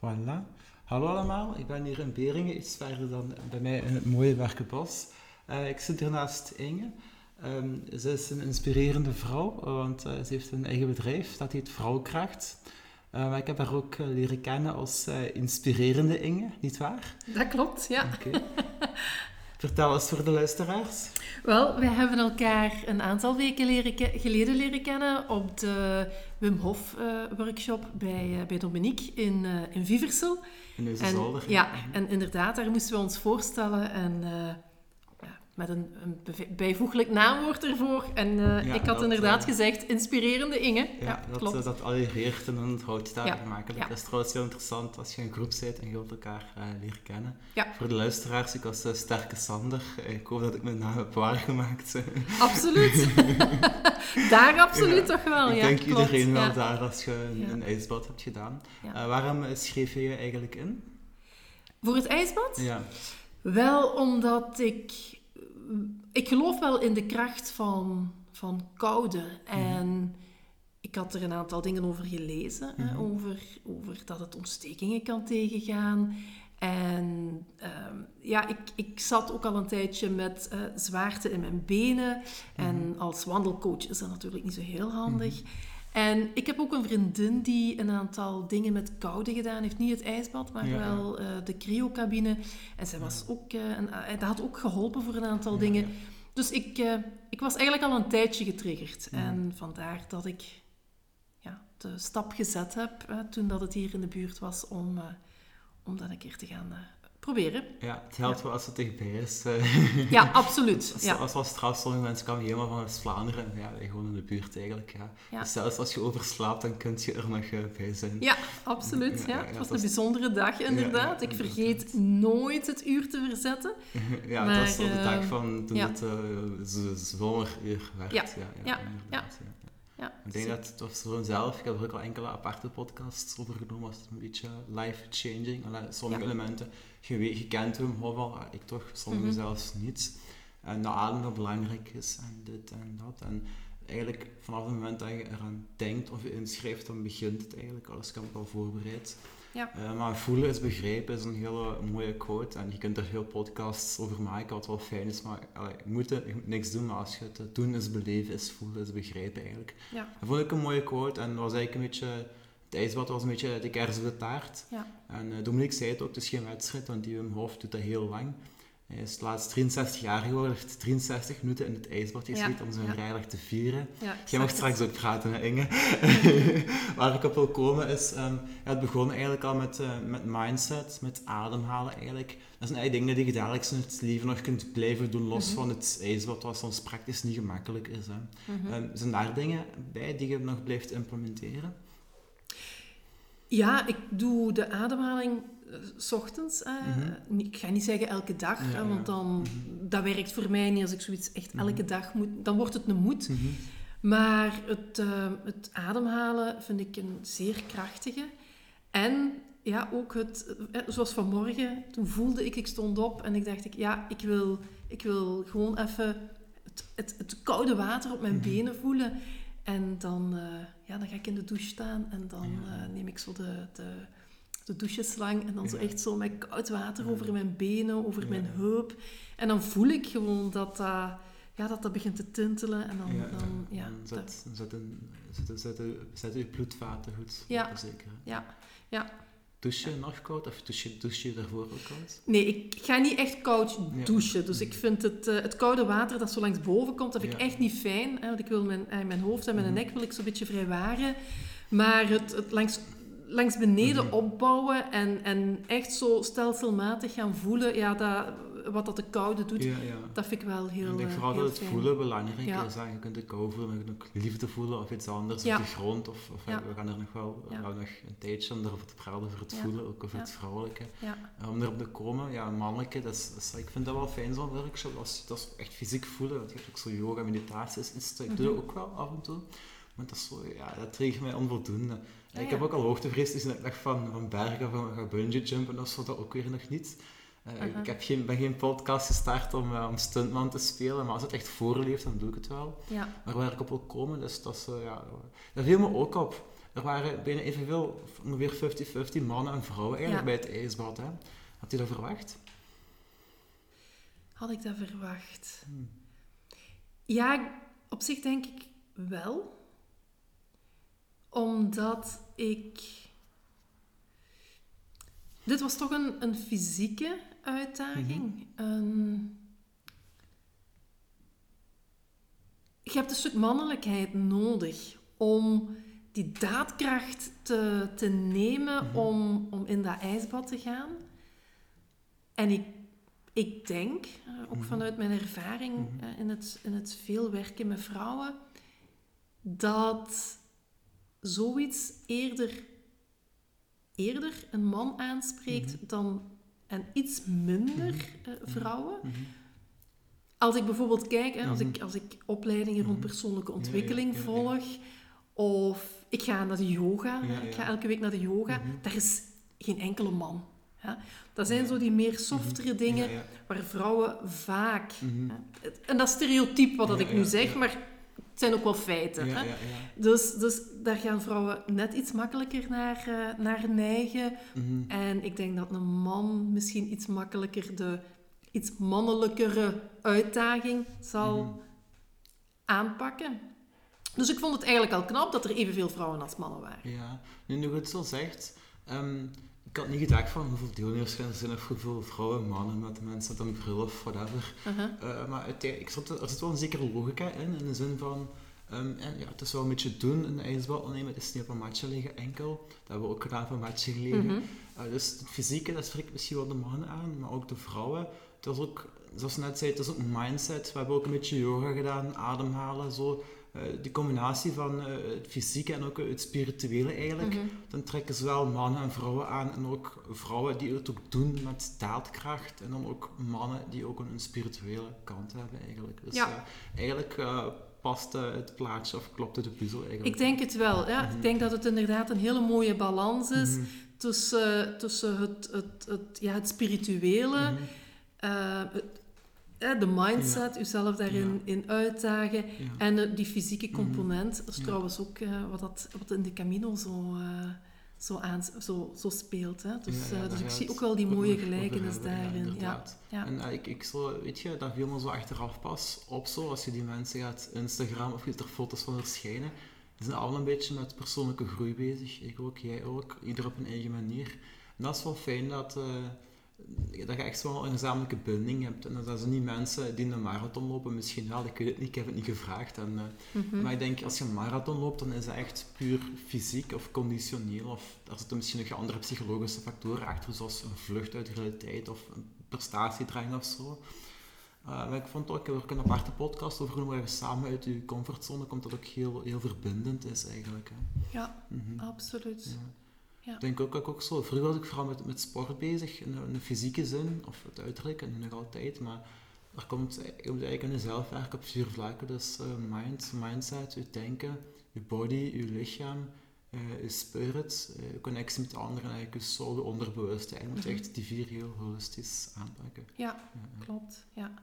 Voilà. Hallo allemaal, ik ben hier in Beringen, iets verder dan bij mij in het mooie Werkenbos. Uh, ik zit hier naast Inge. Um, ze is een inspirerende vrouw, want uh, ze heeft een eigen bedrijf, dat heet Vrouwkracht. Uh, ik heb haar ook leren kennen als inspirerende Inge, nietwaar? Dat klopt, ja. Okay. Vertel eens voor de luisteraars. Wel, wij hebben elkaar een aantal weken leren geleden leren kennen op de Wim Hof uh, workshop bij, uh, bij Dominique in, uh, in Viversel. In Zolder. Ja, en inderdaad, daar moesten we ons voorstellen en met een, een bijvoeglijk naamwoord ervoor. En uh, ik had inderdaad uh, gezegd, inspirerende Inge. Ja, ja dat, klopt. dat alliereert en een houtstaaf ja. maken. Dat is trouwens heel interessant als je een groep bent en je wilt elkaar uh, leren kennen. Voor de luisteraars, ik was sterke Sander. Ik hoop dat ik mijn naam heb waargemaakt. Absoluut. daar absoluut toch wel, ik ja. Ik denk iedereen wel daar als je een, een ijsbad hebt gedaan. waarom schreef je je eigenlijk in? Voor het ijsbad? Ja. Wel omdat ik ik geloof wel in de kracht van, van koude. Mhm. En ik had er een aantal dingen over gelezen. hè, mhm. over, over dat het ontstekingen kan tegengaan. En uh, ja, ik, ik zat ook al een tijdje met uh, zwaarte in mijn benen. En mhm. als wandelcoach is dat natuurlijk niet zo heel handig. En ik heb ook een vriendin die een aantal dingen met koude gedaan heeft. Niet het ijsbad, maar wel uh, de cryocabine. En zij was ook, uh, een, uh, dat had ook geholpen voor een aantal dingen. Dus ik, ik was eigenlijk al een tijdje getriggerd. En vandaar dat ik ja, de stap gezet heb toen dat het hier in de buurt was om, om dat een keer te gaan proberen. Ja, het helpt wel als het dichtbij is. ja, absoluut. als, ja. als, straks sommige mensen kwamen helemaal van West-Vlaanderen. Ja, gewoon in de buurt eigenlijk. Ja. ja. Dus zelfs als je overslaapt, dan kun je er nog uh, bij zijn. Ja, absoluut. Ja, het was een bijzondere dag inderdaad. Ik vergeet nooit het uur te verzetten. ja, maar, dat was de dag van toen het uh, zomeruur werd. Ja, ja, ja. Ja, ik denk dat het was voor mezelf, ik heb er ook al enkele aparte podcasts over genomen, was het een beetje life-changing. Sommige elementen, je, je kent hem wel, ik toch, sommige mm -hmm. zelfs niet. En de adem dat belangrijk is en dit en dat. En eigenlijk vanaf het moment dat je eraan denkt of je inschrijft, dan begint het eigenlijk. Alles kan wel voorbereid. Ja. Uh, maar voelen is begrijpen is een hele mooie quote. En je kunt er veel podcasts over maken, wat wel fijn is. Maar allee, je, moet, je moet niks doen, maar als je het doen is beleven, is voelen, is begrijpen eigenlijk. Ja. Dat vond ik een mooie quote. En was eigenlijk een beetje... Het ijsbad was een beetje de kers op de taart. Ja. En uh, Dominique zei het ook, het is geen wedstrijd, want die Wim Hof doet dat heel lang. Hij is laatst 63 jaar geworden, heeft 63 minuten in het ijsbad gezeten ja, om zijn ja. vrijdag te vieren. Ja, Jij mag straks ook praten, hè, Inge. Waar ik op wil komen is, um, het begon eigenlijk al met, uh, met mindset, met ademhalen eigenlijk. Dat zijn eigenlijk dingen die je dagelijks in het leven nog kunt blijven doen, los mm -hmm. van het ijsbad, wat soms praktisch niet gemakkelijk is. Hè. Mm -hmm. um, zijn daar dingen bij die je nog blijft implementeren? Ja, ik doe de ademhaling s ochtends. Mm -hmm. Ik ga niet zeggen elke dag, ja, want dan, mm -hmm. dat werkt voor mij niet als ik zoiets echt elke mm -hmm. dag moet. Dan wordt het een moed. Maar het, uh, het ademhalen vind ik een zeer krachtige. En ja, ook het, zoals vanmorgen, toen voelde ik, ik stond op en ik dacht, ik, ja, ik wil, ik wil gewoon even het, het, het koude water op mijn benen voelen. En dan, uh, ja, dan ga ik in de douche staan en dan neem ik zo de, de de doucheslang en dan zo echt zo met koud water over mijn benen, over mijn heup. En dan voel ik gewoon dat dat, ja, dat, dat begint te tintelen. En dan, ja, dan, ja, zet, zet, een, zet, zet, zet je bloedvaten goed ja. zeker. Ja, ja. Douche je nog koud of douche, douche je daarvoor ook koud? Nee, ik ga niet echt koud douchen. Ja. Dus ik vind het, uh, het koude water dat zo langs boven komt, dat vind ik echt niet fijn. Hè, want ik wil mijn, uh, mijn hoofd en mijn -hmm. nek wil ik zo'n beetje vrijwaren. Maar het, het langs langs beneden mm -hmm. opbouwen en, en echt zo stelselmatig gaan voelen, ja, dat, wat dat de koude doet, ja, ja. dat vind ik wel heel Ik denk vooral heel dat het fijn. voelen belangrijk ja. is. Je kunt de kou voelen, maar je kunt ook liefde voelen of iets anders op de grond. Of, of we gaan er nog wel we gaan nog een tijdje om erover te praten, over het voelen, ook over het vrouwelijke. Om erop te komen, ja, mannelijke, dat is, dat is, ik vind dat wel fijn zo'n workshop, is, dat is echt fysiek voelen. Dat is ook zo yoga, meditatie, is, is, ik doe dat ook wel af en toe. Maar dat, is zo, ja, dat mij onvoldoende. Ja, ik heb ook al hoogtevrees, dus ik dacht van, van bergen, van bungee jumpen of zo, dat ook weer nog niet. Uh, uh -huh. Ik heb geen, ben geen podcast gestart om, uh, om stuntman te spelen, maar als het echt voorleeft, dan doe ik het wel. Ja. Maar waar ik op wil komen, dus dat, is, ja, dat viel me ook op. er waren bijna evenveel, ongeveer 50-50 mannen en vrouwen eigenlijk bij het ijsbad. Hè? Had je dat verwacht? Had ik dat verwacht? Hmm. Ja, op zich denk ik wel. Omdat ik... Dit was toch een, een fysieke uitdaging. Mhm. Je hebt een stuk mannelijkheid nodig om die daadkracht te, te nemen mhm. om, om in dat ijsbad te gaan. En ik, ik denk, eh, ook mhm. vanuit mijn ervaring mhm. eh, in, het, in het veel werken met vrouwen, dat zoiets eerder, eerder een man aanspreekt dan en iets minder uh, vrouwen. Als ik bijvoorbeeld kijk, als, ik, als ik opleidingen rond persoonlijke ontwikkeling volg, of ik ga naar de yoga, ik ga elke week naar de yoga, daar is geen enkele man. Dat zijn zo die meer softere mhm. dingen waar vrouwen vaak... Mhm. En dat stereotype wat dat ik nu zeg, maar het zijn ook wel feiten. hè? Dus, dus daar gaan vrouwen net iets makkelijker naar, uh, naar neigen. Mhm. En ik denk dat een man misschien iets makkelijker de iets mannelijkere uitdaging zal aanpakken. Dus ik vond het eigenlijk al knap dat er evenveel vrouwen als mannen waren. Ja, nu, nu het zo zegt... Um, ik had niet gedacht van hoeveel deelnemers er zijn of hoeveel vrouwen, mannen met mensen met een bril of whatever. Uh maar ik zat, er zit wel een zekere logica in, in de zin van... Um, en ja, het is wel een beetje doen, een ijsbad nemen. Het is niet op een matje liggen enkel. Dat hebben we ook gedaan van matje gelegen. Mm dus het fysieke, dat spreekt misschien wel de mannen aan, maar ook de vrouwen. Dat is ook, zoals net zei, het is ook mindset. We hebben ook een beetje yoga gedaan, ademhalen, zo. Uh, die combinatie van uh, het fysieke en ook het spirituele eigenlijk, mhm. dan trekken zowel mannen en vrouwen aan en ook vrouwen die het ook doen met daadkracht en dan ook mannen die ook een, spirituele kant hebben eigenlijk. Dus ja. Uh, eigenlijk paste het plaatje of klopte de puzzel eigenlijk. Ik denk het wel. Ja. Ik denk dat het inderdaad een hele mooie balans is mhm. tussen, tussen het, het, het, ja, het spirituele, mm de mindset, ja. uzelf daarin in uitdagen en die fysieke mhm. component. Dat is trouwens ook wat, dat, wat in de Camino zo zo, aan, zo, zo speelt. Hè? Dus, dus ik zie ook wel die mooie gelijkenis daarin. Ja, ja. En ik, ik zo, weet je, dat viel me zo achteraf pas op zo, als je die mensen gaat Instagram of je er foto's van verschijnen. Ze zijn allemaal een beetje met persoonlijke groei bezig. Ik ook, jij ook, ieder op een eigen manier. En dat is wel fijn dat, uh, dat je echt wel een gezamenlijke binding hebt. En dat zijn niet mensen die een marathon lopen, misschien wel, ik weet het niet, ik heb het niet gevraagd. En, uh, mm -hmm. Maar ik denk, als je een marathon loopt, dan is dat echt puur fysiek of conditioneel. Of daar zitten misschien nog andere psychologische factoren achter, zoals een vlucht uit de realiteit of een prestatiedrang of zo. Uh, maar ik vond ook, ik heb een aparte podcast over hoe je samen uit je comfortzone komt, dat ook heel, heel verbindend is eigenlijk. Hè. Ja, mm -hmm. absoluut. Ja. Ja. Ik denk ook dat ik ook zo... Vroeger was ik vooral met, met sport bezig, in de, fysieke zin, of het uiterlijk, en nog altijd, maar er komt, je moet eigenlijk in jezelf werken op vier vlakken. Dus uh, mind, mindset, je denken, je body, je lichaam, uh, je spirit, uh, je connectie met anderen, en eigenlijk je soul, je onderbewuste. En je moet mhm. echt die vier heel holistisch aanpakken. Ja, ja klopt. Ja.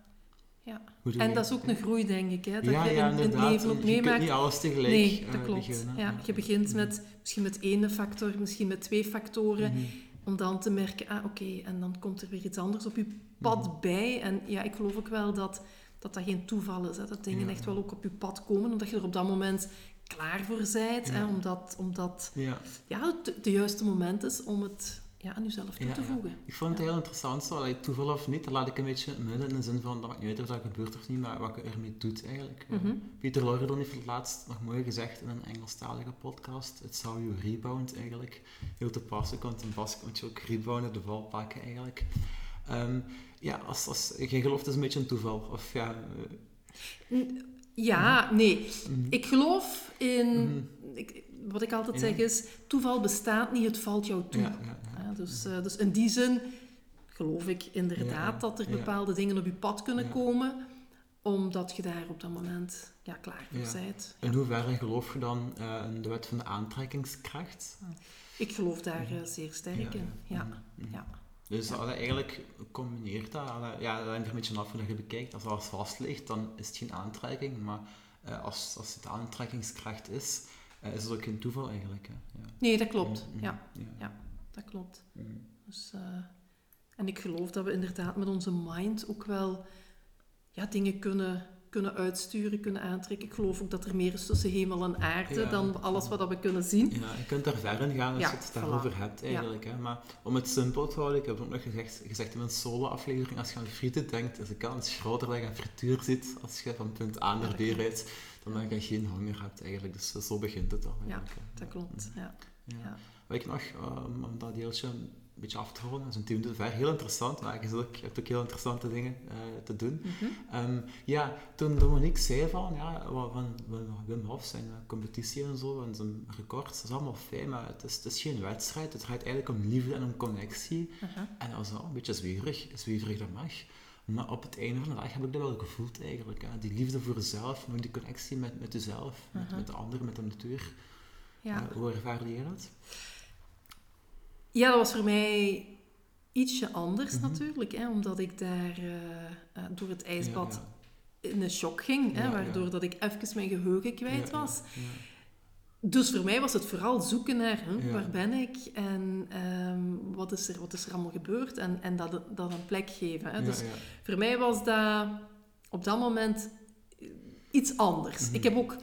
Ja. En dat is ook een groei, denk ik. Hè? Dat ja, je in, het leven ook meemaakt. Je kunt niet alles tegelijk Nee, dat klopt. Beginnen. Ja, je begint met, misschien met één factor, misschien met twee factoren. Mhm. Om dan te merken, ah oké, en dan komt er weer iets anders op je pad mhm. bij. En ja, ik geloof ook wel dat dat, dat geen toeval is. Hè? Dat dingen echt wel ook op je pad komen, omdat je er op dat moment klaar voor bent. Hè? Omdat, omdat ja. Ja, het de juiste moment is om het ja, aan jezelf toe te voegen. Ik vond het heel interessant, zo, toeval of niet, dat laat ik een beetje midden in de zin van, dat maakt niet uit of dat gebeurt of niet, maar wat je ermee doet eigenlijk. Mm -hmm. Pieter Lorredon heeft het laatst nog mooi gezegd in een Engelstalige podcast, het zou je rebound eigenlijk. Heel te passen, want in Basque moet je ook rebounden, de val pakken eigenlijk. Um, ja, als, als, jij gelooft is een beetje een toeval, of ja... Uh... Ja, nee. Mhm. Ik geloof in... Mhm. Ik, wat ik altijd zeg is, toeval bestaat niet, het valt jou toe. Ja, dus, uh, dus in die zin geloof ik inderdaad dat er bepaalde dingen op je pad kunnen komen, omdat je daar op dat moment ja, klaar voor bent. In hoeverre geloof je dan uh, in de wet van de aantrekkingskracht? Ik geloof daar uh, zeer sterk in, ja. ja. Dus ja. eigenlijk combineert dat, ja, dat hangt er een beetje af hoe je bekijkt. Als alles vast ligt, dan is het geen aantrekking, maar als, als het aantrekkingskracht is, is het ook geen toeval eigenlijk. Hè? Ja. Nee, dat klopt. Mm, mm, ja. ja. Dat klopt. Mm. Dus, uh, en ik geloof dat we inderdaad met onze mind ook wel ja, dingen kunnen kunnen uitsturen, kunnen aantrekken. Ik geloof ook dat er meer is tussen hemel en aarde dan alles wat we kunnen zien. Ja, je kunt daar ver in gaan als je het daarover hebt eigenlijk. Hè. Maar om het simpel te houden, ik heb ook nog gezegd, gezegd in mijn solo-aflevering, als je aan frieten denkt, is de kans groter dat je een frituur ziet als je van punt A naar B rijdt, dan dat je geen honger hebt eigenlijk. Dus zo begint het al. Ja, dat klopt. Ja. Ik nog, um, om dat deeltje een beetje af te ronden. Dat is een team ver. Heel interessant, maar je, ook, je hebt ook heel interessante dingen uh, te doen. Mm -hmm. ja, toen Dominique zei van, ja, van, Wim Hof, zijn uh, competitie en zo, en zijn records, dat is allemaal fijn, maar het is, het is geen wedstrijd. Het draait eigenlijk om liefde en om connectie. Uh -huh. En dat was wel een beetje zweverig, zweverig dat mag. Maar op het einde van de dag heb ik dat wel gevoeld eigenlijk. Hè. Die liefde voor jezelf, die connectie met, met jezelf, met, -huh. met de anderen, met de natuur. Ja. Uh, hoe ervaarde je dat? Ja, dat was voor mij ietsje anders mhm. natuurlijk, hè, omdat ik daar uh, uh, door het ijsbad in een shock ging, hè, waardoor dat ik even mijn geheugen kwijt was. Dus voor mij was het vooral zoeken naar hè, waar ben ik en um, wat, is er, wat is er allemaal gebeurd en, en dat, dat een plek geven. Hè. Dus voor mij was dat op dat moment iets anders. Mhm. Ik heb ook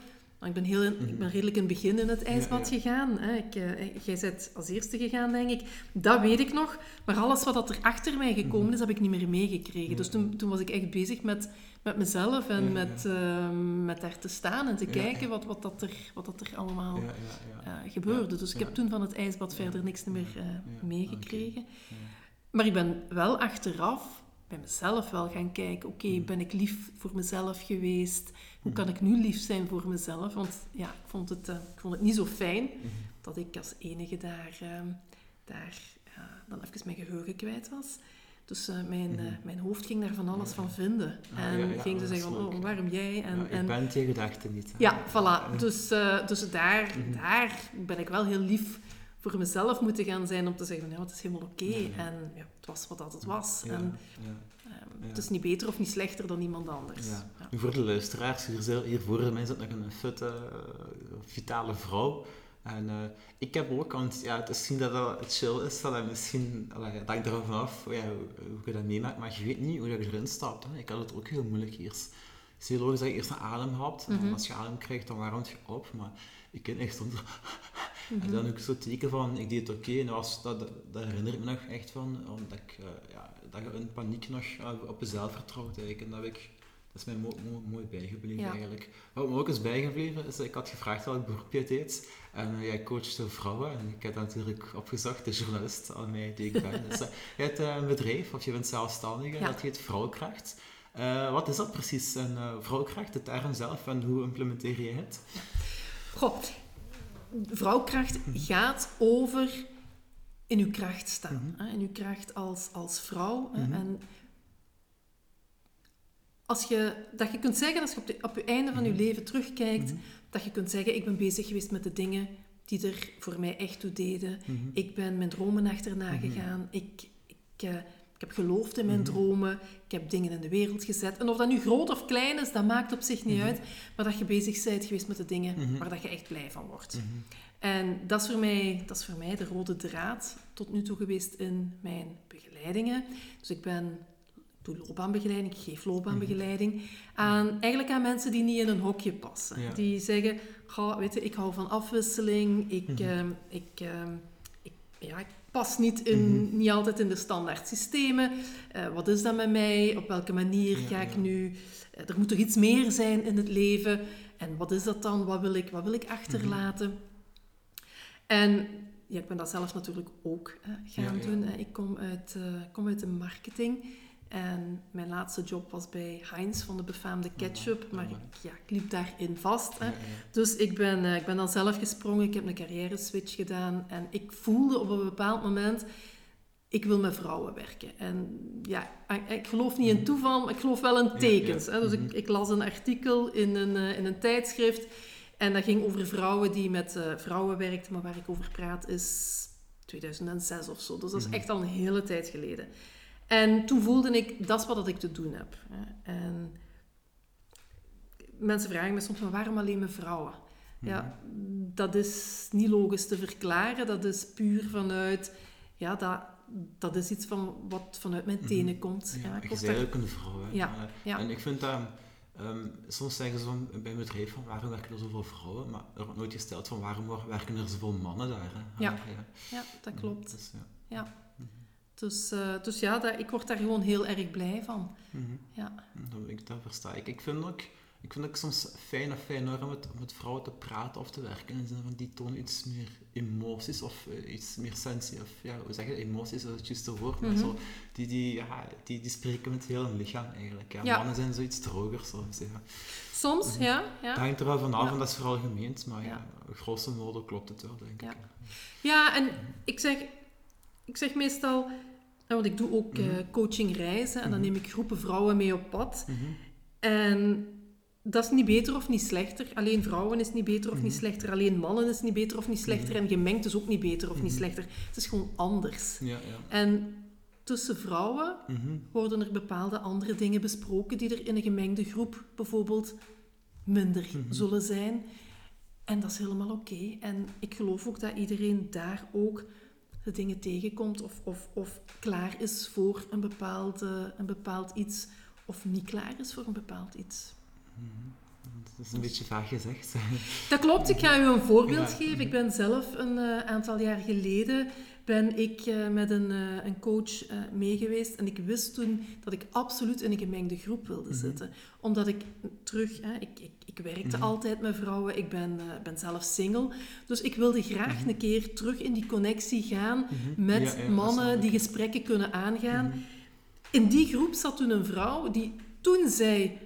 ik ben, heel ik ben mhm. redelijk in het begin in het ijsbad gegaan. Hè. Ik, uh, jij bent als eerste gegaan, denk ik. Dat weet ik nog. Maar alles wat er achter mij gekomen mhm. is, heb ik niet meer meegekregen. Dus toen, toen was ik echt bezig met, met mezelf en met, uh, met daar te staan en te kijken wat, wat, dat er, wat dat er allemaal uh, gebeurde. Dus ik heb toen van het ijsbad verder niks meer meegekregen. Maar ik ben wel achteraf bij mezelf wel gaan kijken. Oké, okay, ben ik lief voor mezelf geweest? Hoe kan ik nu lief zijn voor mezelf? Want ja, ik vond het, uh, ik vond het niet zo fijn mhm. dat ik als enige daar, uh, daar uh, dan even mijn geheugen kwijt was. Dus uh, mijn, mm mijn hoofd ging daar van alles van vinden. Ah, en ja, ja, ging ze zeggen van, oh, waarom jij? En, ja, ik ben je gedachten niet. Ja, voilà. Dus, dus daar, mm daar ben ik wel heel lief voor mezelf moeten gaan zijn om te zeggen van, ja, het is helemaal oké. En ja, het was wat dat het was. En, um, het is niet beter of niet slechter dan iemand anders. Nu voor de luisteraars, hier, hier voor mij zit nog een fitte, vitale vrouw. En uh, ik heb ook, want ja, het is misschien dat het chill is, dat misschien, allee, dat hangt er vanaf ja, hoe, je dat meemaakt, maar je weet niet hoe je erin stapt. Hè. Ik had het ook heel moeilijk eerst. Het is heel logisch dat je eerst een adem hapt, en mhm. als je adem krijgt, dan warmt je op, maar ik ken echt soms... Mm En dan ook zo teken van, ik deed het oké, en dat, dat, dat herinner ik me nog echt van, omdat ik, uh, ja, dat je in paniek nog op jezelf vertrouwt eigenlijk, en dat heb ik dat is mij mooi, mooi, bijgebleven eigenlijk. Wat me ook is bijgebleven is, ik had gevraagd welk beroep je deed. En uh, jij coachte vrouwen. En ik heb dat natuurlijk opgezocht, de journalist aan mij die ik ben. dus je hebt een bedrijf, of je bent zelfstandige, ja. dat heet Vrouwkracht. Wat is dat precies, een vrouwkracht, de term zelf, en hoe implementeer je het? Goh, vrouwkracht gaat over in uw kracht staan. Mm In uw kracht als, als vrouw. Mhm. En als je, dat je kunt zeggen, als je op, de, op je einde van je mhm. leven terugkijkt, mhm. dat je kunt zeggen, ik ben bezig geweest met de dingen die er voor mij echt toe deden. Mhm. Ik ben mijn dromen achterna gegaan. Ik, ik, uh, ik heb geloofd in mijn dromen. Ik heb dingen in de wereld gezet. En of dat nu groot of klein is, dat maakt op zich niet uit. Maar dat je bezig bent geweest met de dingen waar dat je echt blij van wordt. En dat is, voor mij, dat is voor mij de rode draad tot nu toe geweest in mijn begeleidingen. Dus ik ben doe loopbaanbegeleiding, ik geef loopbaanbegeleiding mhm. aan, eigenlijk aan mensen die niet in een hokje passen. Die zeggen, ga, weet je, ik hou van afwisseling, ik, mm ik, ehm, ik, ja, ik pas niet, in, mhm. niet altijd in de standaard systemen. Uh, wat is dat met mij? Op welke manier ga ik nu... Uh, er moet toch iets meer zijn in het leven. En wat is dat dan? Wat wil ik, wat wil ik achterlaten? En ja, ik ben dat zelf natuurlijk ook gaan doen. Ik kom uit, kom uit de marketing. En mijn laatste job was bij Heinz van de befaamde ketchup, maar ik, ja, ik liep daarin vast. Hè. Dus ik ben, uh, ik ben dan zelf gesprongen, ik heb een carrière switch gedaan en ik voelde op een bepaald moment, ik wil met vrouwen werken. En ja, ik geloof niet in mhm. toeval, maar ik geloof wel in tekens. Hè. Dus ik, mhm. ik, las een artikel in een, in een tijdschrift en dat ging over vrouwen die met uh, vrouwen werkten, maar waar ik over praat is 2006 of zo. Dus dat is mhm. echt al een hele tijd geleden. En toen voelde ik, dat is wat ik te doen heb. En mensen vragen me soms, maar waarom alleen met vrouwen? ja, dat is niet logisch te verklaren. Dat is puur vanuit, ja, dat, dat is iets van wat vanuit mijn tenen komt. Ja, ja, je bent eigenlijk een vrouw. Hè? Ja, ja. En ik vind dat Um, soms zeggen ze van, bij een bedrijf van waarom werken er zoveel vrouwen, maar er wordt nooit gesteld van waarom werken er zoveel mannen daar. Hè? Ja. ja. ja, dat klopt. Dus, ja. Ja. Dus, uh, dus ja, dat, ik word daar gewoon heel erg blij van. Mm -hmm. ja. dat, dat versta ik. Ik vind ook ik vind het soms fijn of fijn om met, met vrouwen te praten of te werken. In de zin van die tonen iets meer emoties of uh, iets meer sensie. Of ja, hoe zeg je Emoties, dat is het juiste woord. Maar mhm. zo, die, die, ja, die, die spreken met heel hun lichaam eigenlijk. Ja. Mannen zijn zoiets droger soms. Ja. Soms, mhm. ja, ja. Dat hangt er wel vanaf en dat is vooral gemeend. Maar ja, grosso modo klopt het wel, denk ik. Ja, en ik zeg, ik zeg meestal... Want ik doe ook uh, coaching reizen en dan neem ik groepen vrouwen mee op pad. En dat is niet beter of niet slechter. Alleen vrouwen is niet beter of niet mhm. slechter. Alleen mannen is niet beter of niet slechter. Mhm. En gemengd is ook niet beter of niet mhm. slechter. Het is gewoon anders. Ja, ja. En tussen vrouwen worden er bepaalde andere dingen besproken die er in een gemengde groep bijvoorbeeld minder zullen zijn. En dat is helemaal oké. En ik geloof ook dat iedereen daar ook de dingen tegenkomt of, of, of klaar is voor een, bepaalde, een bepaald iets of niet klaar is voor een bepaald iets. Dat is een beetje vaag gezegd. Dat klopt. Ik ga u een voorbeeld geven. Ik ben zelf een uh, aantal jaar geleden ben ik uh, met een, uh, een coach meegeweest en ik wist toen dat ik absoluut in een gemengde groep wilde mm -hmm. zitten. Omdat ik terug, ik, ik, ik werkte mm -hmm. altijd met vrouwen, ik ben, ben zelf single. Dus ik wilde graag mm -hmm. een keer terug in die connectie gaan mhm. met ja, ja, mannen die gesprekken kunnen aangaan. Mhm. In die groep zat toen een vrouw die toen zei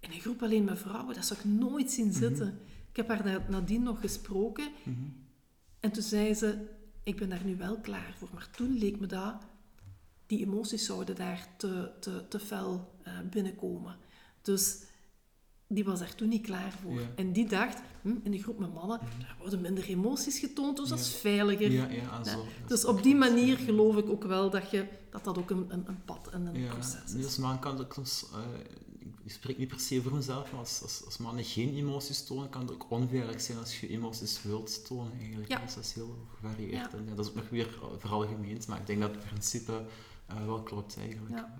in een groep alleen met vrouwen, dat zou ik nooit zien mhm. zitten. Ik heb haar nadien nog gesproken. Mhm. En toen zei ze, ik ben daar nu wel klaar voor. Maar toen leek me dat, die emoties zouden daar te, te, te fel uh, binnenkomen. Dus die was daar toen niet klaar voor. En die dacht, hm, in een groep met mannen, mm daar worden minder emoties getoond, dus dat is veiliger. Ja, ja, zo, dus op die manier geloof ik ook wel dat je, dat, dat ook een, een, een pad en een proces is. Dus man kan ook soms... Uh, ik spreek niet per se voor mezelf, maar als, als, als mannen geen emoties tonen, kan het ook onveilig zijn als je emoties wilt tonen eigenlijk. Ja. Dus dat is heel gevarieerd. En ja, dat is ook nog weer vooral gemeend, maar ik denk dat het principe uh, wel klopt eigenlijk. Ja.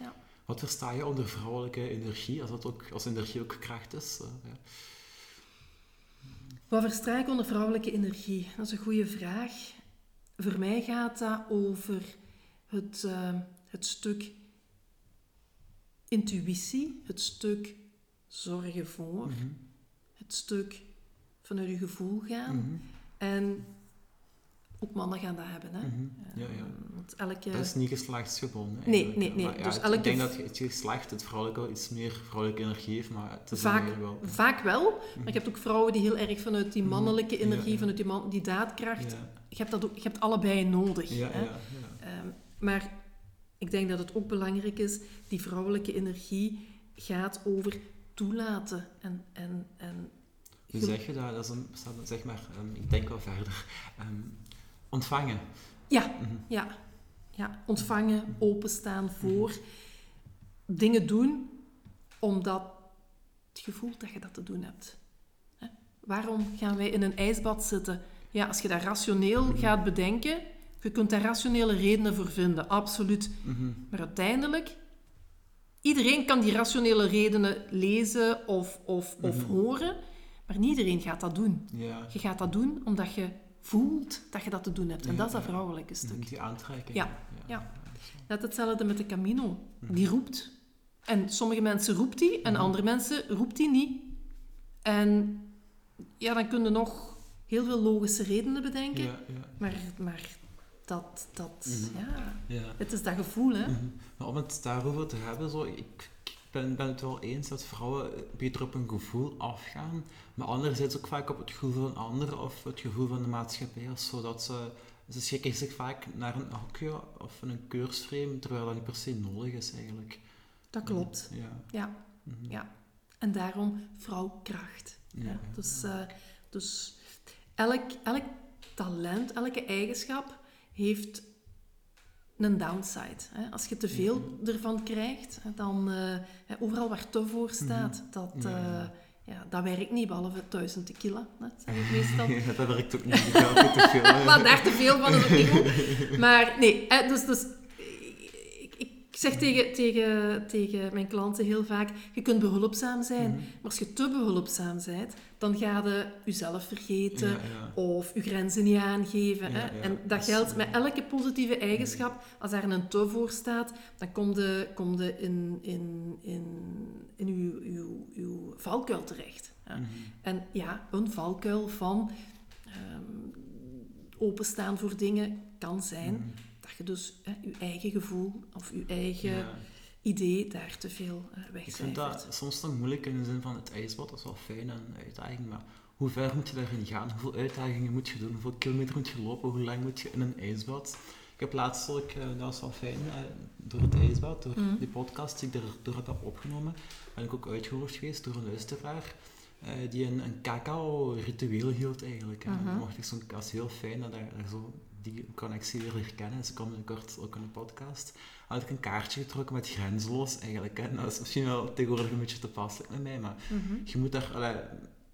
Ja. Wat versta je onder vrouwelijke energie, als, dat ook, als energie ook kracht is? Uh, Wat versta ik onder vrouwelijke energie? Dat is een goede vraag. Voor mij gaat dat over het, uh, het stuk intuïtie, het stuk zorgen voor, mhm. het stuk vanuit je gevoel gaan. Mhm. En ook mannen gaan dat hebben. Hè? Mhm. ja, ja. Want elke... Dat is niet geslachtsgebonden. Nee, nee, nee. dus elke... Ik denk dat het geslacht, het vrouwelijke, iets meer vrouwelijke energie heeft, maar het is vaak, wel... Vaak wel, maar je hebt ook vrouwen die heel erg vanuit die mannelijke energie, vanuit die, man, die daadkracht, je, hebt dat ook, je hebt allebei nodig. Hè? Um, maar ik denk dat het ook belangrijk is, die vrouwelijke energie gaat over toelaten en... en, en Hoe zeg je dat? Dat is een, zeg maar, um, ik denk wel verder. Um, ontvangen. Ja, mhm. ja, ja. Ontvangen, openstaan voor. Dingen doen omdat het gevoel dat je dat te doen hebt. Hè? Waarom gaan wij in een ijsbad zitten? Ja, als je dat rationeel mhm. gaat bedenken je kunt daar rationele redenen voor vinden, absoluut. Mhm. Maar uiteindelijk, iedereen kan die rationele redenen lezen of, of, of mhm. horen, maar niet iedereen gaat dat doen. Ja. Je gaat dat doen omdat je voelt dat je dat te doen hebt. En dat is dat vrouwelijke stuk. Die aantrekking. Ja, ja. Net hetzelfde met de Camino. Mhm. Die roept. En sommige mensen roept die, en andere mensen roept die niet. En ja, dan kun je nog heel veel logische redenen bedenken. Ja, ja. Maar, maar dat, dat mhm. ja. ja. Het is dat gevoel, hè. Mm Maar om het daarover te hebben, zo, ik, ben, ben het wel eens dat vrouwen beter op een gevoel afgaan, maar anderzijds ook vaak op het gevoel van anderen of het gevoel van de maatschappij, zodat ze, ze schikken zich vaak naar een hokje of een keursframe, terwijl dat niet per se nodig is eigenlijk. Dat klopt. Ja. Ja. Mhm. ja. En daarom vrouwkracht. Ja. Dus, uh, dus elk, elk talent, elke eigenschap heeft een downside. Hè. Als je te veel mhm. ervan krijgt, dan uh, overal waar te voor staat, mhm. dat, ja. Uh, ja, dat werkt niet, behalve 1000 tequila. Dat zeg ik meestal. ja, dat werkt ook niet. Dat te veel. maar daar te veel van is ook niet goed. Maar nee, dus, dus zeg tegen, tegen, tegen mijn klanten heel vaak, je kunt behulpzaam zijn, mhm. maar als je te behulpzaam bent, dan ga je jezelf vergeten of je grenzen niet aangeven. hè? en dat geldt met elke positieve eigenschap. Als daar een te voor staat, dan kom je, kom je in, in, in, in uw, uw, uw valkuil terecht. Mhm. En ja, een valkuil van um, openstaan voor dingen kan zijn... Mhm je dus hè, je eigen gevoel of je eigen idee daar te veel uh, wegcijfert. Ik vind dat soms dan moeilijk in de zin van het ijsbad, dat is wel fijn en uitdaging, maar hoe ver moet je daarin gaan? Hoeveel uitdagingen moet je doen? Hoeveel kilometer moet je lopen? Hoe lang moet je in een ijsbad? Ik heb laatst ook, uh, dat was wel fijn, uh, door het ijsbad, door mm. die podcast die ik erdoor heb opgenomen, ben ik ook uitgehoord geweest door een luisteraar. Uh, die een, een cacao-ritueel hield eigenlijk. -hmm. mocht ik zo'n, dat is heel fijn dat er zo die connectie weer herkennen. Ze komen binnenkort ook in een podcast. Had ik een kaartje getrokken met grenzeloos eigenlijk. Hè. Dat is misschien wel tegenwoordig een beetje te passelijk met mij, maar mhm. je moet daar... Allee,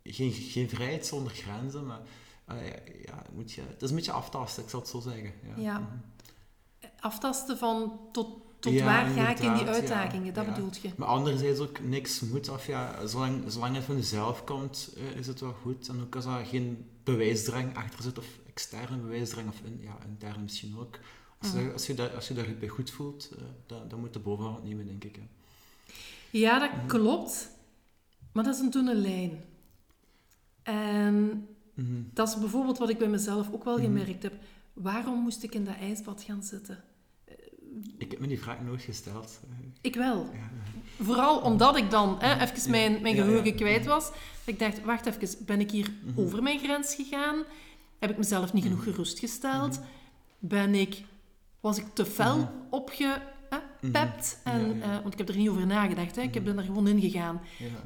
geen, geen vrijheid zonder grenzen, maar ja, moet je, het is een beetje aftasten, ik zal het zo zeggen. Ja. ja. Mhm. Aftasten van tot, tot waar ga ik in die uitdagingen, dat bedoelt je. Maar anderzijds ook niks moet, of ja, zolang, zolang het van jezelf komt, eh, is het wel goed. En ook als er geen bewijsdrang achter zit, of externe bewijsdrang, of in, ja, intern misschien ook. Als, je, als, je, daar, als je daar bij goed voelt, uh, dan, dan moet de bovenhand nemen, denk ik. Hè. Ja, dat mhm. klopt. Maar dat is een dunne lijn. En mhm. dat is bijvoorbeeld wat ik bij mezelf ook wel mhm. gemerkt heb. Waarom moest ik in dat ijsbad gaan zitten? Ik heb me die vraag nooit gesteld. Ik wel. Ja. Vooral omdat ik dan hè, even mijn, mijn geheugen kwijt was. Ik dacht, wacht even, ben ik hier over mijn grens gegaan? Heb ik mezelf niet genoeg gerustgesteld? Ben ik, was ik te fel opgepept? En, eh, want ik heb er niet over nagedacht. Hè? Ik ben er gewoon in gegaan.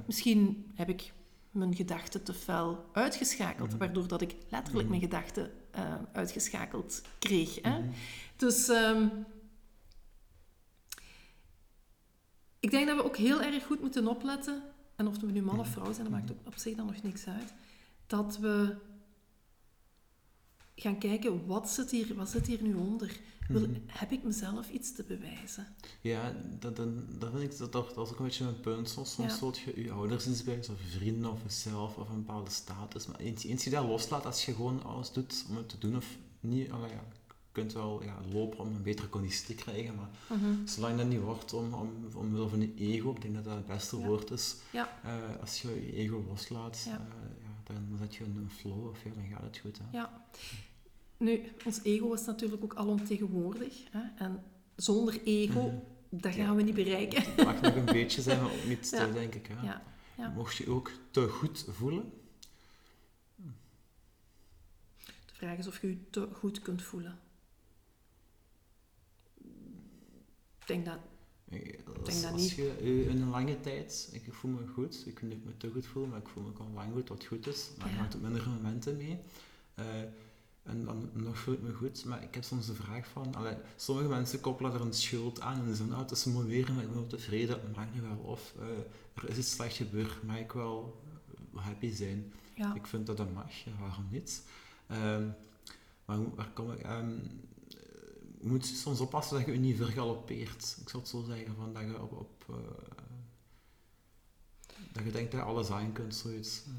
Misschien heb ik mijn gedachten te fel uitgeschakeld, waardoor dat ik letterlijk mijn gedachten uh, uitgeschakeld kreeg. Hè? Dus ehm, ik denk dat we ook heel erg goed moeten opletten, en of we nu man of vrouw zijn, dat maakt op zich dan nog niks uit, dat we gaan kijken, wat zit hier, wat zit hier nu onder? Wil, mhm. Heb ik mezelf iets te bewijzen? Ja, dat, dat, dat vind ik dat, dat, is ook een beetje een punt. Soms, ja. je je ouders iets bij, of vrienden of jezelf, of een bepaalde status. Maar eens, eens je dat loslaat, als je gewoon alles doet om het te doen, of niet, allee, ja, je kunt wel ja, lopen om een betere conditie te krijgen, maar mhm. zolang dat niet wordt om, om, omwille van je ego, ik denk dat dat het beste woord is, ja. Uh, als je je ego loslaat, ja. Uh, dan zet je een flow, of ja, dan gaat het goed. Hè. Ja. Nu, ons ego is natuurlijk ook alomtegenwoordig. Hè? En zonder ego, mm dat gaan we niet bereiken. Het mag nog een beetje zijn, maar ook niet te, denk ik. Hè? Ja. Ja. Mocht je ook te goed voelen? De vraag is of je je te goed kunt voelen. Ik denk dat, ik denk dat niet. Als je in een lange tijd, ik voel me goed, ik weet niet me te goed voel, maar ik voel me al lang goed wat goed is, maar je maakt ook minder momenten mee. Uh, en dan nog voelt me goed, maar ik heb soms de vraag van, allee, sommige mensen koppelen er een schuld aan en ze nou, het is weer, maar ik ben wel tevreden, het maakt niet wel. Of uh, er is iets slecht gebeurd, mag ik wel happy zijn. Ja. Ik vind dat dat mag, waarom niet? Um, maar waar kom ik... Um, je moet soms oppassen dat je je niet vergalopeert. Ik zou het zo zeggen, van dat je op... op uh, dat je denkt dat je alles aan kunt, zoiets. Je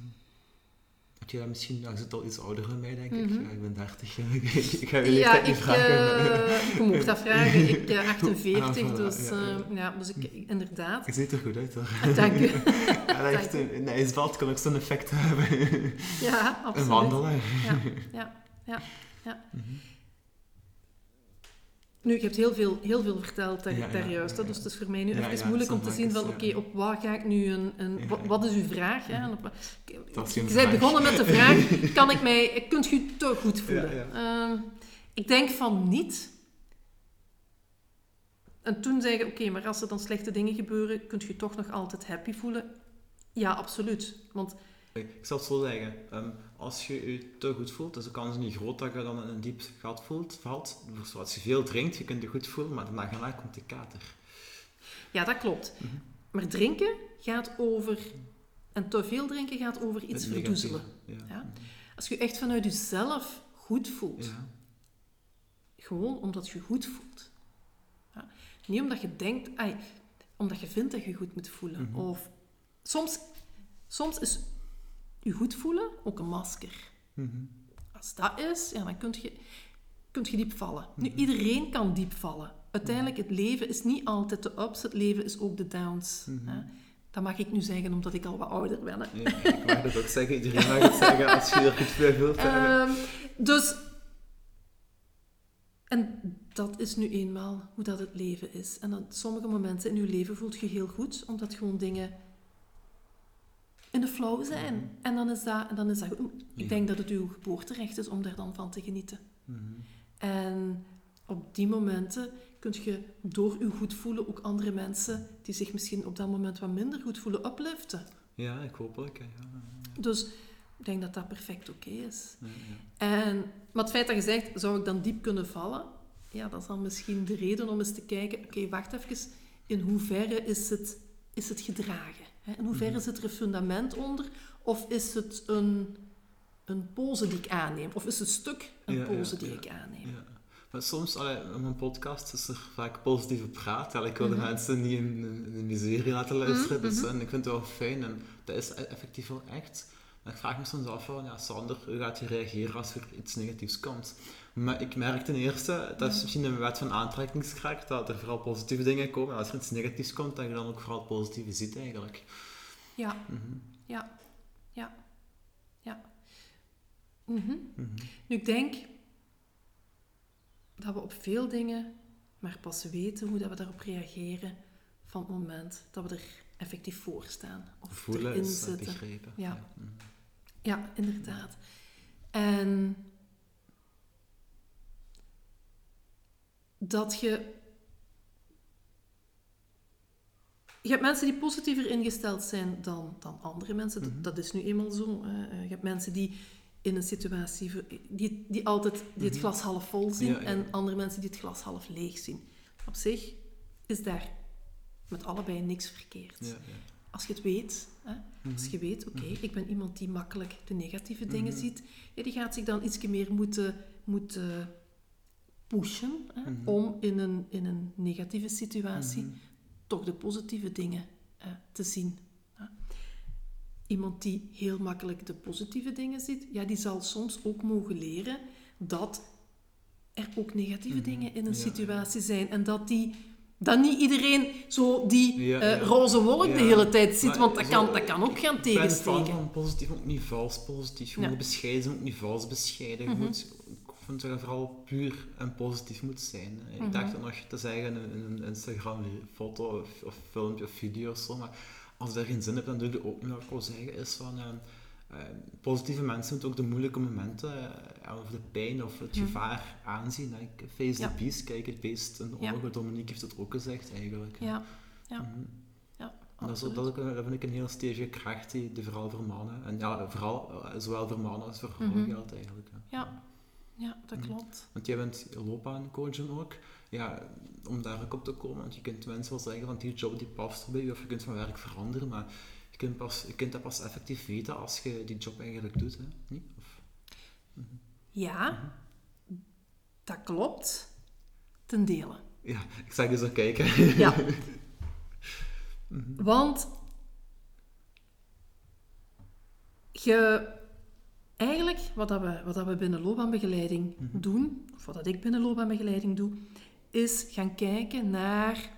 dat misschien, je zit al iets ouder dan mij, denk ik. Mhm. Ja, ik ben 30. ik ga je ja, niet vragen. Uh, je mocht dat vragen. Ik uh, 48, ah, dus, uh, ja, dus ik, inderdaad. Je ziet er goed uit, hoor. Ah, dank u. ja, echt, een kan ook zo'n effect hebben. ja, absoluut. Een wandelen. ja, ja, ja. ja. Mm -hmm. Nu, je hebt heel veel, heel veel verteld daar, daar juist, dus het is voor mij nu even moeilijk om te zien van, oké, op wat ga ik nu een... een wat, is uw vraag? Hè? Op, je bent begonnen met de vraag, kan ik mij, kunt je te goed voelen? Uh, ik denk van niet. En toen zei je, oké, maar als er dan slechte dingen gebeuren, kunt je toch nog altijd happy voelen? Ja, absoluut. Want ik zal het zo zeggen. Ehm, als je je te goed voelt, is de kans niet groot dat je dan in een diep gat voelt, valt. Als je veel drinkt, je kunt je goed voelen, maar daarna komt de kater. Ja, dat klopt. Mhm. Maar drinken gaat over En te veel drinken gaat over iets verdoezelen. Ja. Als je echt vanuit jezelf goed voelt. Ja. Gewoon omdat je goed voelt. Ja. Niet omdat je denkt, omdat je vindt dat je goed moet voelen. Mhm. Of soms, soms is je goed voelen ook een masker. Mhm. Als dat is, ja, dan kun je, kun je diep vallen. Nu, mhm. iedereen kan diep vallen. Uiteindelijk, het leven is niet altijd de ups, het leven is ook de downs. Hè? Dat mag ik nu zeggen, omdat ik al wat ouder ben. Ja, ik mag dat ook zeggen. Iedereen mag het zeggen als je er goed bij wilt um, dus... En dat is nu eenmaal hoe dat het leven is. En op sommige momenten in je leven voelt je heel goed, omdat gewoon dingen in de flow zijn. Mhm. En dan is dat, dan is dat goed. Ik denk dat het uw geboorterecht is om daar dan van te genieten. Mhm. En op die momenten kun je door je goed voelen ook andere mensen die zich misschien op dat moment wat minder goed voelen upliften. Ja, ik hoop ook. Ja. Dus ik denk dat dat perfect oké is. Ja. En, maar het feit dat je zegt, zou ik dan diep kunnen vallen? Ja, dat is dan misschien de reden om eens te kijken, oké, wacht even, in hoeverre is het, is het gedragen? In hoeverre mhm. zit er een fundament onder? Of is het een, een pose die ik aanneem? Of is het stuk een pose die ik aanneem? Maar soms, allee, in mijn podcast is er vaak positieve praat. ik wil de mhm. mensen niet in, een miserie laten luisteren. Dus mhm. en ik vind het wel fijn. En dat is effectief wel echt. Ik vraag me soms af van, ja, Sander, hoe gaat je reageren als er iets negatiefs komt? Maar ik merk ten eerste, dat is misschien een wet van aantrekkingskracht, dat er vooral positieve dingen komen. Als er iets negatiefs komt, dat je dan ook vooral positieve ziet eigenlijk. Ja, ja, ja, ja. Nu, ik denk dat we op veel dingen maar pas weten hoe dat we daarop reageren van het moment dat we er effectief voor staan. Of Voelen erin is zitten. begrepen. Ja. Ja. Ja, inderdaad. En dat je... Je hebt mensen die positiever ingesteld zijn dan, dan andere mensen. dat, mhm. dat, is nu eenmaal zo. je hebt mensen die in een situatie die, die altijd die het mhm. glas half vol zien en andere mensen die het glas half leeg zien. Op zich is daar met allebei niks verkeerd. Ja, als je het weet, hè, als je mhm. weet, oké, mhm. ik ben iemand die makkelijk de negatieve dingen ziet, ja, die gaat zich dan iets meer moeten, moeten pushen hè, om in een, in een negatieve situatie toch de positieve dingen uh, te zien. Iemand die heel makkelijk de positieve dingen ziet, ja, die zal soms ook mogen leren dat er ook negatieve mhm. dingen in een situatie zijn. En dat, die, dat niet iedereen zo die eh, roze wolk de hele tijd ziet, want dat, kan, dat kan ook gaan tegensteken. Ik ben positief, ook niet vals positief. Je moet bescheiden, ook niet vals bescheiden. Mhm. moet, ik vind dat je vooral puur en positief moet zijn. Ik mhm. dacht er nog te zeggen in een Instagram-foto of, of filmpje of video of zo, maar als je daar geen zin hebt, dan doe je ook, wat ik wil zeggen, is van... Uh, positieve mensen moeten ook de moeilijke momenten, uh, of de pijn of het mhm. gevaar aanzien. Like, face the beast, kijk het beest in ogen. Dominique heeft het ook gezegd eigenlijk. Ja, ja. Mm ja dat, is, dat, ook, dat vind ik een heel stevige kracht die, die vooral voor mannen, en ja, vooral, zowel voor mannen als voor vrouwen mm geldt eigenlijk. Ja. ja, dat mhm. klopt. Want jij bent loopbaancoach ook ja, om daar ook op te komen, want je kunt mensen wel zeggen van die job die past bij je, of je kunt van werk veranderen, maar kunt, pas, je kunt dat pas effectief weten als je die job eigenlijk doet, hè? Niet? Of... Mhm. Ja, mhm. dat klopt. Ten dele. Ja, ik zag je zo kijken. Ja. Mhm. Want je, eigenlijk, wat, dat we, wat dat we binnen loopbaanbegeleiding doen, of wat dat ik binnen loopbaanbegeleiding doe, is gaan kijken naar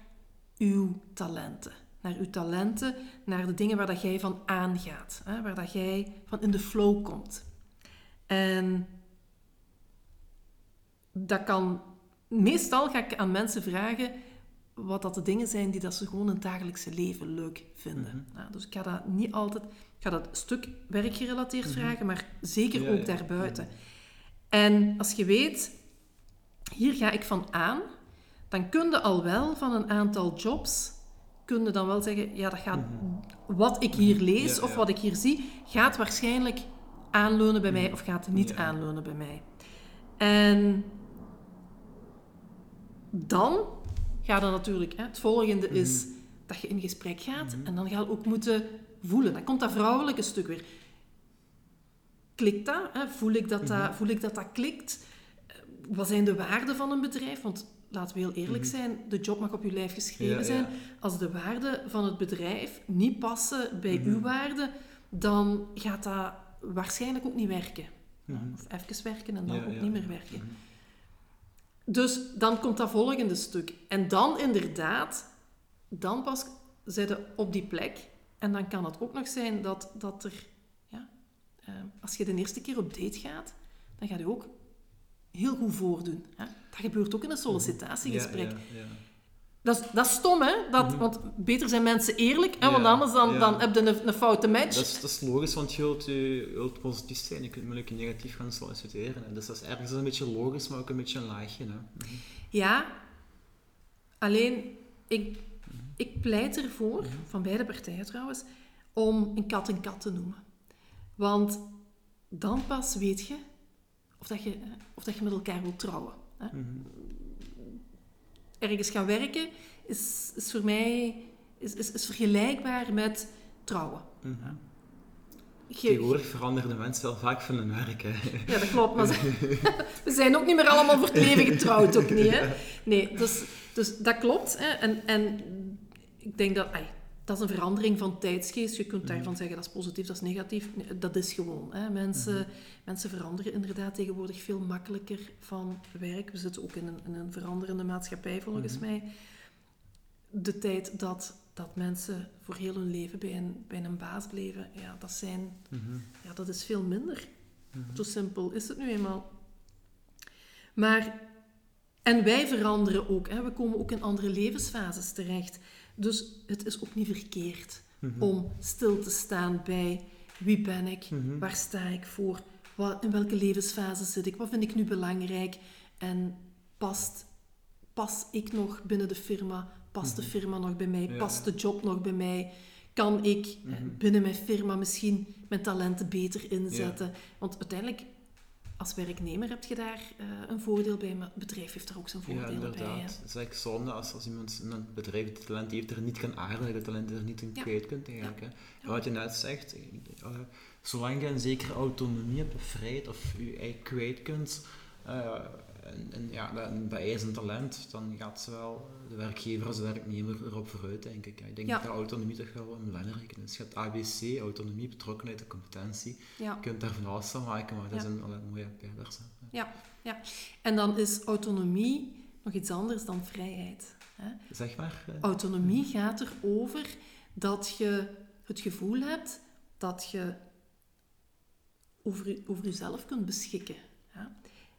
uw talenten. Naar uw talenten, naar de dingen waar dat jij van aangaat. Hè, waar dat jij van in de flow komt. En dat kan... Meestal ga ik aan mensen vragen wat dat de dingen zijn die dat ze gewoon in het dagelijkse leven leuk vinden. Mhm. dus ik ga dat niet altijd... Ik ga dat stuk werkgerelateerd mhm. vragen, maar zeker ook daarbuiten. En als je weet, hier ga ik van aan, dan kun je al wel van een aantal jobs, kun je dan wel zeggen, ja, dat gaat, mhm. wat ik hier lees of wat ik hier zie, gaat waarschijnlijk aanleunen bij mij of gaat niet ja. aanleunen bij mij. En dan gaat er natuurlijk, hè, het volgende is mhm. dat je in gesprek gaat mhm. en dan ga je ook moeten voelen. Dan komt dat vrouwelijke stuk weer. Klikt dat? Hè? Voel, ik dat, dat, mhm. voel ik dat dat klikt? Wat zijn de waarden van een bedrijf? Want laten we heel eerlijk mhm. zijn, de job mag op uw lijf geschreven zijn. Als de waarden van het bedrijf niet passen bij uw waarden, dan gaat dat waarschijnlijk ook niet werken. Of even werken en dan ook niet meer werken. Dus dan komt dat volgende stuk. En dan inderdaad, dan pas zitten op die plek. En dan kan het ook nog zijn dat, dat er, ja, uh, als je de eerste keer op date gaat, dan gaat je ook heel goed voordoen. Hè? Dat gebeurt ook in een sollicitatiegesprek. Ja, ja, ja. Dat is, dat is stom, hè? Dat, mhm. Want beter zijn mensen eerlijk, hè? want anders dan, dan heb je een, een foute match. Dat is, dat is logisch, want je wilt, je wilt positief zijn. Je kunt moeilijk negatief gaan solliciteren. Hè? Dus dat is ergens een beetje logisch, maar ook een beetje een laagje. Hè? Mhm. Ja, alleen ik, ik pleit ervoor, mhm. van beide partijen trouwens, om een kat een kat te noemen. Want dan pas weet je of, dat je, of dat je met elkaar wilt trouwen. Hè? ergens gaan werken is, is voor mij is, is, is vergelijkbaar met trouwen. Mm -hmm. Tegenwoordig veranderen de mensen wel vaak van hun werk. Hè. Ja, dat klopt. Maar we zijn ook niet meer allemaal voor het leven getrouwd, ook niet. Hè? Nee, dus, dus dat klopt. Hè. En, en ik denk dat dat is een verandering van tijdsgeest. Je kunt daarvan mhm. zeggen dat is positief, dat is negatief. Dat is gewoon. Hè. Mensen, mhm. mensen veranderen inderdaad tegenwoordig veel makkelijker van werk. We zitten ook in een, in een veranderende maatschappij volgens mhm. mij. De tijd dat, dat mensen voor heel hun leven bij een, bij een baas bleven, ja, dat, zijn, ja, dat is veel minder. Zo simpel is het nu eenmaal. Maar, en wij veranderen ook. Hè. We komen ook in andere levensfases terecht. Dus het is ook niet verkeerd mhm. om stil te staan bij wie ben ik, mm waar sta ik voor, wat, in welke levensfase zit ik, wat vind ik nu belangrijk? En past, pas ik nog binnen de firma, past de mhm. firma nog bij mij, past de job nog bij mij, kan ik mhm. binnen mijn firma misschien mijn talenten beter inzetten. Want uiteindelijk als werknemer heb je daar uh, een voordeel bij, maar het bedrijf heeft er ook zijn voordeel ja, inderdaad. bij. Het is eigenlijk zonde als, als iemand een bedrijf het talent heeft er niet kan aarden, dat talent er niet in kwijt kunt eigenlijk. Ja. Hè. Wat je net zegt, uh, zolang je een zekere autonomie hebt, vrijheid of je eigen kwijt kunt, uh, en, en, ja, dat, is een talent, dan gaat ze wel de werkgever als de werknemer erop vooruit, denk ik. Ik denk dat autonomie toch wel belangrijk is. Je hebt ABC, autonomie, betrokkenheid en competentie. Je kunt daar van alles van maken, maar dat is een, een mooie pijlers. Ja. ja, en dan is autonomie nog iets anders dan vrijheid. Hè? Zeg maar. Uh, autonomie gaat erover dat je het gevoel hebt dat je over, over jezelf kunt beschikken.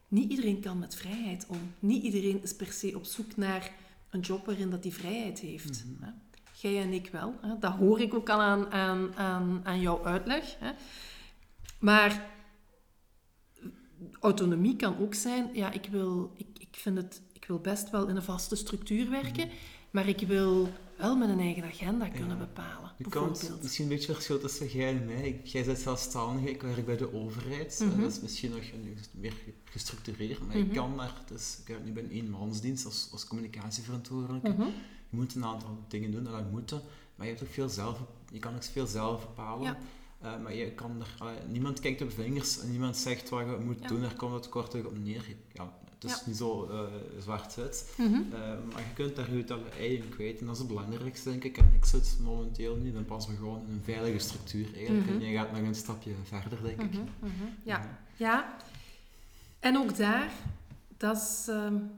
Niet iedereen kan met vrijheid om. Niet iedereen is per se op zoek naar een job waarin dat die vrijheid heeft. Mm Jij en ik wel. Hè? Dat hoor ik ook al aan, aan, aan, aan jouw uitleg. Hè? Maar autonomie kan ook zijn, ja, ik wil, ik, ik vind het, ik wil best wel in een vaste structuur werken, mhm. maar ik wil wel met een eigen agenda kunnen bepalen. Je kan misschien een beetje verschil tussen jij en mij. Jij bent zelfstandig, ik werk bij de overheid. Mm Dat is misschien nog meer gestructureerd, maar ik mhm. kan daar, dus ik nu ben één mansdienst als, als communicatieverantwoordelijke. Mhm. Je moet een aantal dingen doen, dat moeten, maar je, hebt ook veel zelf, je kan ook veel zelf bepalen. Uh, maar je kan er, niemand kijkt op vingers en niemand zegt wat je moet doen, daar komt het kortweg op neer. Ja, het is niet zo uh, zwart-wit. Mm -hmm. uh, maar je kunt daar je eigen kwijt. En dat is het belangrijkste, denk ik. En ik zit momenteel niet, dan pas we gewoon in een veilige structuur eigenlijk. Mm -hmm. En je gaat nog een stapje verder, denk ik. Mm -hmm. Ja. ja. En ook daar, dat is, um,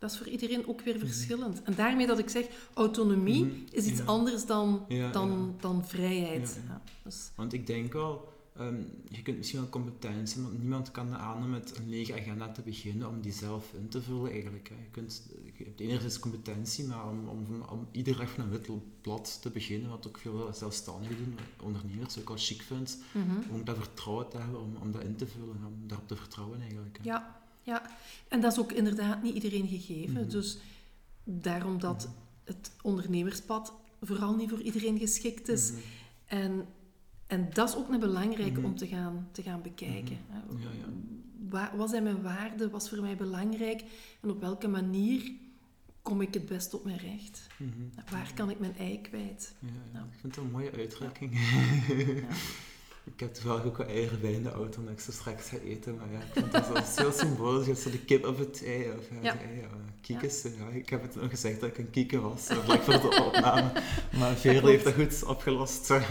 dat is voor iedereen ook weer verschillend. En daarmee dat ik zeg, autonomie is iets anders dan, ja, dan, ja. dan vrijheid. Dus. Want ik denk wel Um, je kunt misschien wel competentie, maar niemand kan aan met een lege agenda te beginnen om die zelf in te vullen eigenlijk. Hè. Je, kunt, je hebt enerzijds competentie, maar om, om, om iedere dag van een wit blad te beginnen, wat ook veel zelfstandigen doen, ondernemers ook al chic vindt, mm -hmm. om dat vertrouwen te hebben, om, om dat in te vullen, om daarop te vertrouwen eigenlijk. Hè. Ja, ja, en dat is ook inderdaad niet iedereen gegeven. Mm -hmm. Dus daarom dat -hmm. het ondernemerspad vooral niet voor iedereen geschikt is. Mhm. En en dat is ook een belangrijke mhm. om te gaan, te gaan bekijken. Mhm. Ja, ja. Wat, wat zijn mijn waarden? Wat is voor mij belangrijk? En op welke manier kom ik het best op mijn recht? Mhm. Waar kan ik mijn ei kwijt? Ja, Ik vind het een mooie uitdrukking. Ik heb toevallig ook wat eieren bij in de auto en ik zo straks ga eten. Maar ja, ik vind dat zo heel symbolisch. Hebt zo de kip of het ei. Of ja, ja. ei, kiekes. Ja. ik heb het nog gezegd dat ik een kieken was. Vlak voor de opname. Maar Veerle heeft dat goed opgelost. ja.